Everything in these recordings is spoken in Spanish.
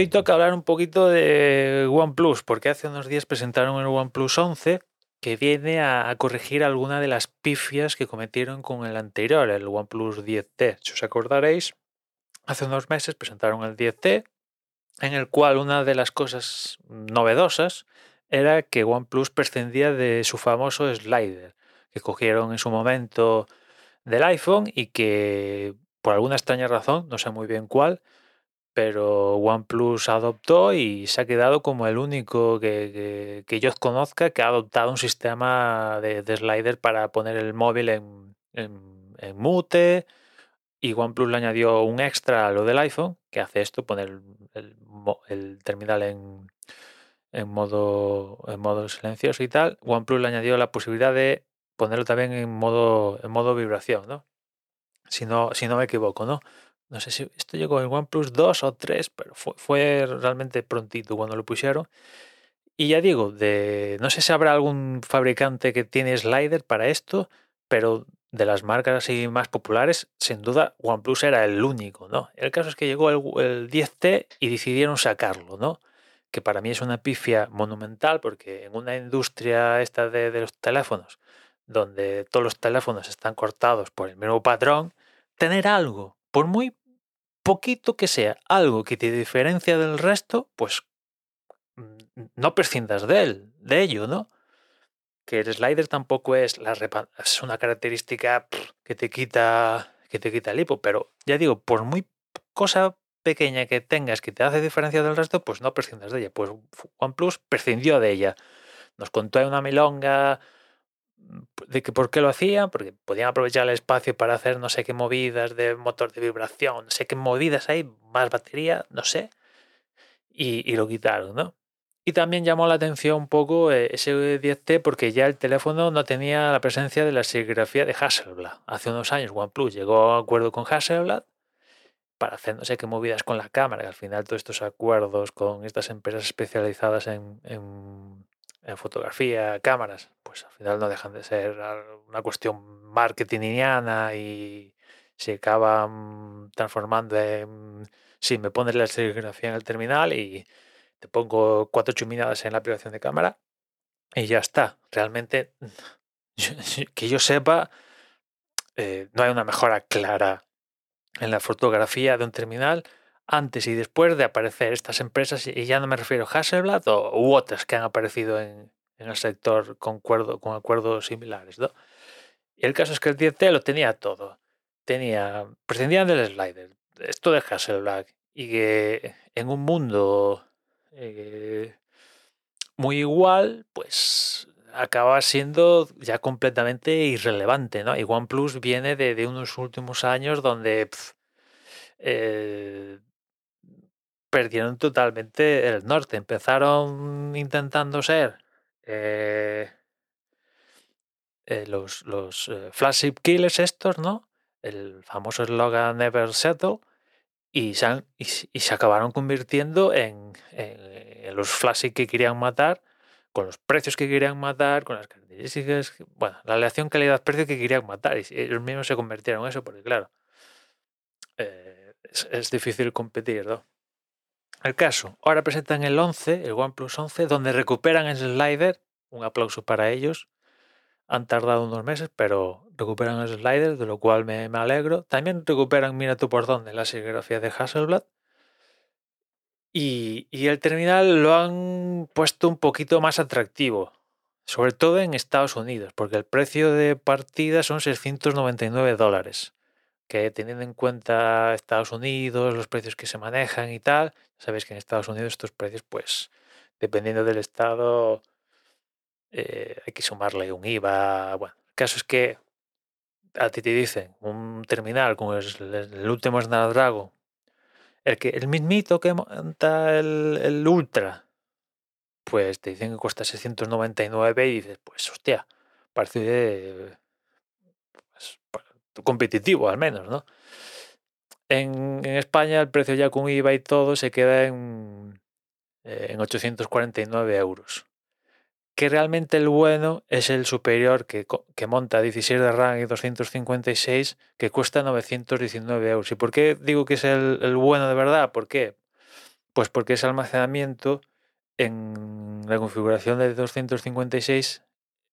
hoy toca hablar un poquito de OnePlus, porque hace unos días presentaron el OnePlus 11 que viene a, corregir alguna de las pifias que cometieron con el anterior, el OnePlus 10T. Si os acordaréis, hace unos meses presentaron el 10T, en el cual una de las cosas novedosas era que OnePlus prescindía de su famoso slider, que cogieron en su momento del iPhone y que por alguna extraña razón, no sé muy bien cuál, pero OnePlus adoptó y se ha quedado como el único que, yo conozca que ha adoptado un sistema de, slider para poner el móvil en, mute y OnePlus le añadió un extra a lo del iPhone que hace esto, poner el, terminal en, en, modo, en modo silencioso y tal. OnePlus le añadió la posibilidad de ponerlo también en modo, en modo vibración, ¿no? Si no, si no me equivoco, ¿no? No sé si esto llegó en OnePlus 2 o 3, pero fue, realmente prontito cuando lo pusieron. Y ya digo, de, no sé si habrá algún fabricante que tiene slider para esto, pero de las marcas así más populares, sin duda OnePlus era el único, ¿no? El caso es que llegó el, 10T y decidieron sacarlo, ¿no? Que para mí es una pifia monumental porque en una industria esta de, de los teléfonos, donde todos los teléfonos están cortados por el mismo patrón, tener algo, por muy poquito que sea algo que te diferencia del resto, pues mm, no prescindas de él, de ello, ¿no? Que el slider tampoco es la una característica que te quita que te quita el hipo, pero ya digo, por muy cosa pequeña que tengas que te hace diferencia del resto, pues no prescindas de ella. Pues OnePlus prescindió de ella. Nos contó una milonga de que por qué lo hacían, porque podían aprovechar el espacio para hacer no sé qué movidas de motor de vibración, no sé qué movidas hay, más batería, no sé, y, lo quitaron, ¿no? Y también llamó la atención un poco eh, ese 10T porque ya el teléfono no tenía la presencia de la serigrafía de Hasselblad. Hace unos años OnePlus llegó a acuerdo con Hasselblad para hacer no sé qué movidas con la cámara, que al final todos estos acuerdos con estas empresas especializadas en fotografía, cámaras, pues al final no dejan de ser una cuestión marketingiana y se acaban transformando en, sí, me pones la serigrafía en el terminal y te pongo cuatro chuminadas en la aplicación de cámara y ya está. Realmente, que yo sepa, eh, no hay una mejora clara en la fotografía de un terminal antes y después de aparecer estas empresas, y ya no me refiero a Hasselblad o, u otras que han aparecido en, el sector con, con acuerdos similares. ¿no? El caso es que el 10T lo tenía todo. Tenía, prescindían del slider, esto de Hasselblad, y que en un mundo eh, muy igual, pues acaba siendo ya completamente irrelevante, ¿no? Y OnePlus viene de, unos últimos años donde eh, perdieron totalmente el norte. Empezaron intentando ser eh, eh, los, los eh, flagship killers estos, ¿no? El famoso eslogan Never Settle. Y se, y, se acabaron convirtiendo en, los flagship que querían matar, con los precios que querían matar, con las características, bueno, la relación calidad-precio que querían matar. Y ellos mismos se convirtieron en eso, porque claro, es, es, difícil competir, ¿no? El caso, ahora presentan el 11, el OnePlus 11, donde recuperan el slider. Un aplauso para ellos. Han tardado unos meses, pero recuperan el slider, de lo cual me, alegro. También recuperan, mira tú por dónde, la serigrafía de Hasselblad. Y, y el terminal lo han puesto un poquito más atractivo, sobre todo en Estados Unidos, porque el precio de partida son 699 dólares que teniendo en cuenta Estados Unidos, los precios que se manejan y tal, sabéis que en Estados Unidos estos precios, pues, dependiendo del estado, eh, hay que sumarle un IVA. Bueno, el caso es que a ti te dicen un terminal como es el, último Snapdragon, el, que, el mismito que monta el, Ultra, pues te dicen que cuesta 699 y dices, pues hostia, parece competitivo al menos, ¿no? En, España el precio ya con IVA y todo se queda en, eh, en 849 euros. Que realmente el bueno es el superior que, que monta 16 de RAM y 256 que cuesta 919 euros. ¿Y por qué digo que es el, el bueno de verdad? ¿Por qué? Pues porque ese almacenamiento en la configuración de 256,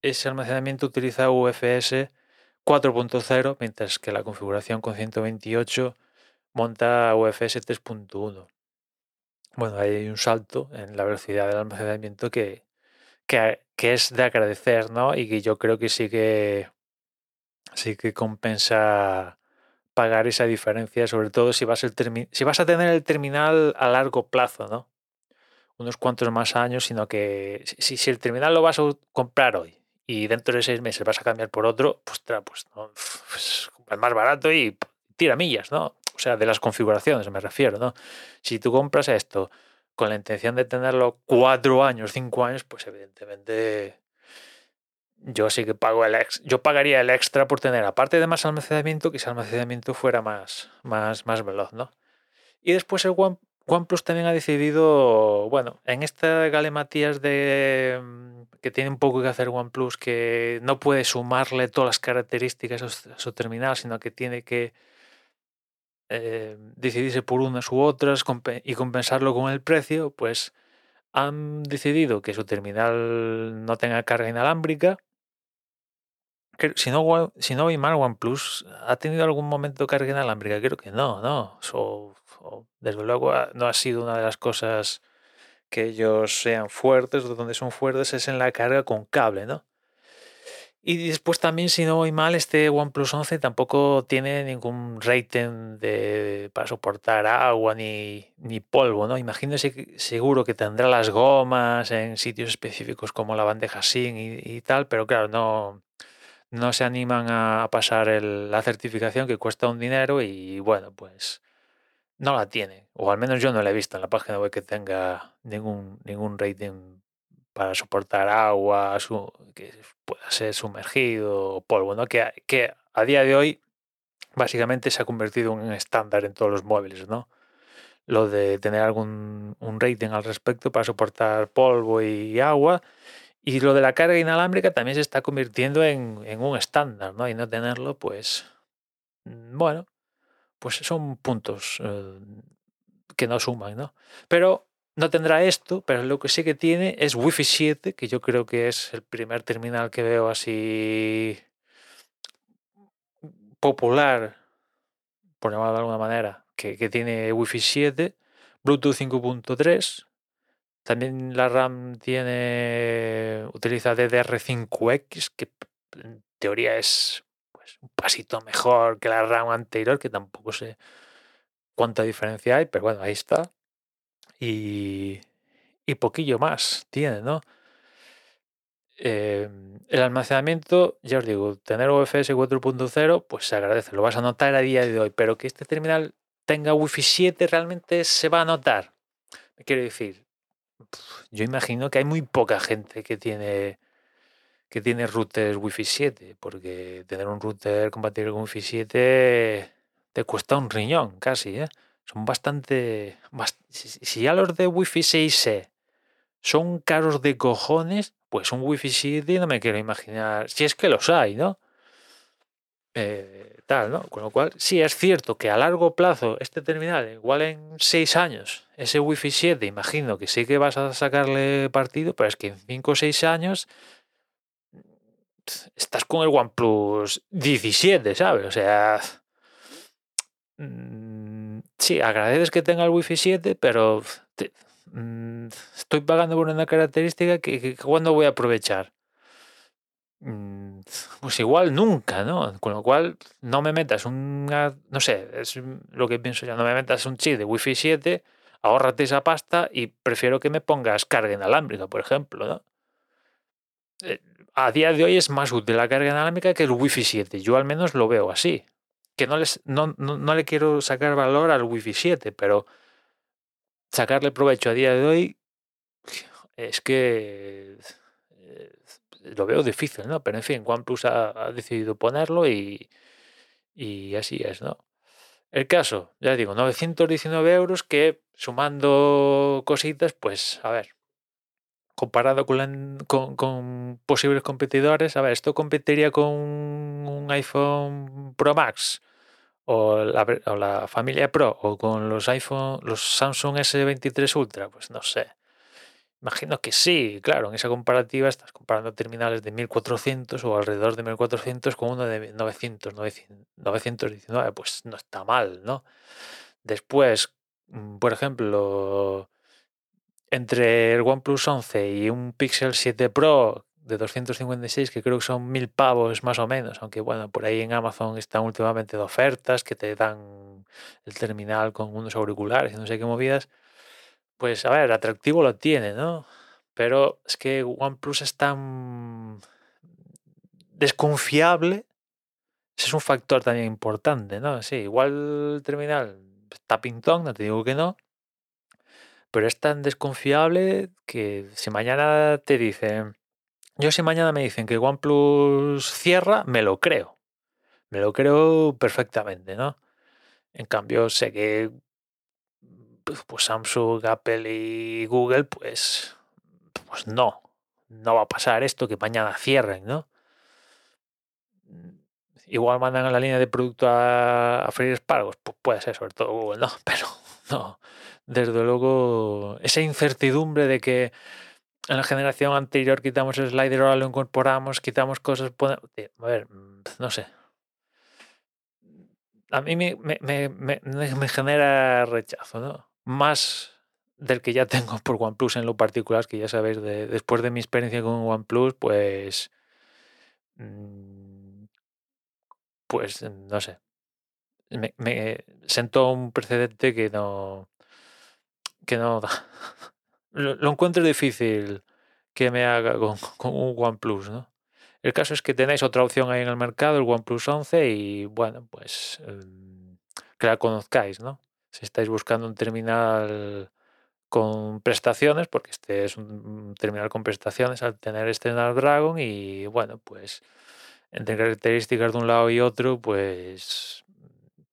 ese almacenamiento utiliza UFS 4.0, mientras que la configuración con 128 monta UFS 3.1. Bueno, hay un salto en la velocidad del almacenamiento que, que, es de agradecer, ¿no? Y que yo creo que sí que sí que compensa pagar esa diferencia, sobre todo si vas, el si vas a tener el terminal a largo plazo, ¿no? Unos cuantos más años, sino que si, si el terminal lo vas a comprar hoy y dentro de seis meses vas a cambiar por otro, pues, pues, pues es más barato y tira millas, ¿no? O sea, de las configuraciones me refiero, ¿no? Si tú compras esto con la intención de tenerlo cuatro años, cinco años, pues evidentemente yo sí que pago el ex, yo pagaría el extra por tener, aparte de más almacenamiento, que ese almacenamiento fuera más, más, más veloz, ¿no? Y después el One, OnePlus también ha decidido, bueno, en esta galematías de mm, que tiene un poco que hacer OnePlus, que no puede sumarle todas las características a su terminal, sino que tiene que eh, decidirse por unas u otras y compensarlo con el precio, pues han decidido que su terminal no tenga carga inalámbrica. si no, si no voy mal, OnePlus ha tenido algún momento carga inalámbrica. Creo que no, no. Desde luego ah, no ha sido una de las cosas que ellos sean fuertes, donde son fuertes es en la carga con cable, ¿no? Y después también, si no voy mal, este OnePlus 11 tampoco tiene ningún rating de, para soportar agua ni, ni polvo, ¿no? Imagínese seguro que tendrá las gomas en sitios específicos como la bandeja SIN y, tal, pero claro, no, no se animan a pasar la certificación que cuesta un dinero y bueno, pues no la tiene. O al menos yo no la he visto en la página web que tenga ningún, ningún rating para soportar agua, que pueda ser sumergido o polvo, ¿no? Que, que a día de hoy básicamente se ha convertido en un estándar en todos los móviles, ¿no? Lo de tener algún un rating al respecto para soportar polvo y agua. Y lo de la carga inalámbrica también se está convirtiendo en, un estándar, ¿no? Y no tenerlo, pues, mm, bueno, pues son puntos eh, que no suman, ¿no? Pero no tendrá esto, pero lo que sí que tiene es Wi-Fi 7, que yo creo que es el primer terminal que veo así popular, por llamarlo de alguna manera, que, tiene Wi-Fi 7, Bluetooth 5.3, también la RAM tiene utiliza DDR5X, que en teoría es un pasito mejor que la RAM anterior, que tampoco sé cuánta diferencia hay, pero bueno, ahí está y, poquillo más tiene, ¿no? Em, el almacenamiento, ya os digo, tener UFS 4.0, pues se agradece, lo vas a notar a día de hoy, pero que este terminal tenga Wi-Fi 7 realmente se va a notar. Quiero decir, yo imagino que hay muy poca gente que tiene que tiene routers Wi-Fi 7, porque tener un router compatible con Wi-Fi 7 te cuesta un riñón casi, ¿eh? son bastante... si ya los de Wi-Fi 6E son caros de cojones, pues un Wi-Fi 7 no me quiero imaginar, si es que los hay, ¿no? Eh, tal, ¿no? Con lo cual, sí es cierto que a largo plazo este terminal, igual en 6 años, ese Wi-Fi 7, imagino que sí que vas a sacarle partido, pero es que en 5 o 6 años estás con el OnePlus 17, ¿sabes? O sea... Mm, sí, agradeces que tenga el Wi-Fi 7, pero mm, estoy pagando por una característica que, cuando voy a aprovechar. Mm, pues igual nunca, ¿no? Con lo cual no me metas una, no sé, es lo que pienso ya, no me metas un chip de Wi-Fi 7, ahórrate esa pasta y prefiero que me pongas carga inalámbrica, por ejemplo, ¿no? Eh, a día de hoy es más útil la carga inalámbrica que el Wi-Fi 7, yo al menos lo veo así que no, les, no, no, le quiero sacar valor al Wi-Fi 7, pero sacarle provecho a día de hoy es que eh, lo veo difícil, ¿no? Pero en fin, OnePlus ha, ha decidido ponerlo y, y así es, ¿no? El caso, ya digo, 919 euros que sumando cositas, pues a ver, comparado con, con, posibles competidores, a ver, esto competiría con un iPhone Pro Max o la, familia Pro o con los iPhone, los Samsung S23 Ultra, pues no sé. Imagino que sí, claro, en esa comparativa estás comparando terminales de 1400 o alrededor de 1400 con uno de 900, 919, pues no está mal, ¿no? Después, mm, por ejemplo, entre el OnePlus 11 y un Pixel 7 Pro de 256, que creo que son mil pavos más o menos, aunque bueno, por ahí en Amazon están últimamente de ofertas que te dan el terminal con unos auriculares y no sé qué movidas, pues a ver, atractivo lo tiene, ¿no? Pero es que OnePlus es tan desconfiable, ese es un factor también importante, ¿no? Sí, igual el terminal está pintón, no te digo que no, pero es tan desconfiable que si mañana te dicen, yo si mañana me dicen que OnePlus cierra, me lo creo. Me lo creo perfectamente, ¿no? En cambio, sé que pues, pues Samsung, Apple y Google, pues, pues no. No va a pasar esto que mañana cierren, ¿no? Igual mandan a la línea de producto a, a freír pues puede ser, sobre todo Google, ¿no? Pero no, desde luego, esa incertidumbre de que en la generación anterior quitamos el slider, ahora lo incorporamos, quitamos cosas. A ver, mm, no sé. A mí me, me, genera rechazo, ¿no? Más del que ya tengo por OnePlus en lo particular, que ya sabéis, después de mi experiencia con OnePlus, pues. Mm, pues no sé. Me, me sentó un precedente que no. que no. lo, encuentro difícil que me haga con, un OnePlus, ¿no? El caso es que tenéis otra opción ahí en el mercado, el OnePlus 11, y bueno, pues em, que la conozcáis, ¿no? Si estáis buscando un terminal con prestaciones, porque este es un terminal con prestaciones al tener este Snapdragon y bueno, pues entre características de un lado y otro, pues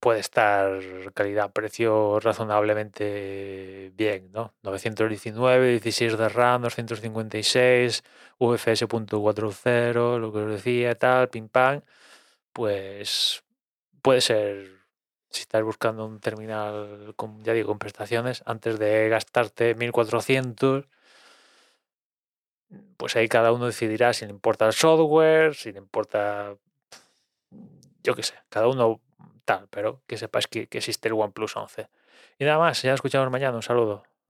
puede estar calidad-precio razonablemente bien, ¿no? 919, 16 de RAM, 256, UFS 4.0, lo que os decía, tal, pim pam, pues puede ser, si estás buscando un terminal, con, ya digo, con prestaciones, antes de gastarte 1400, pues ahí cada uno decidirá si le importa el software, si le importa, yo qué sé, cada uno tal, pero que sepáis que, existe el OnePlus 11. Y nada más, ya escuchamos mañana, un saludo.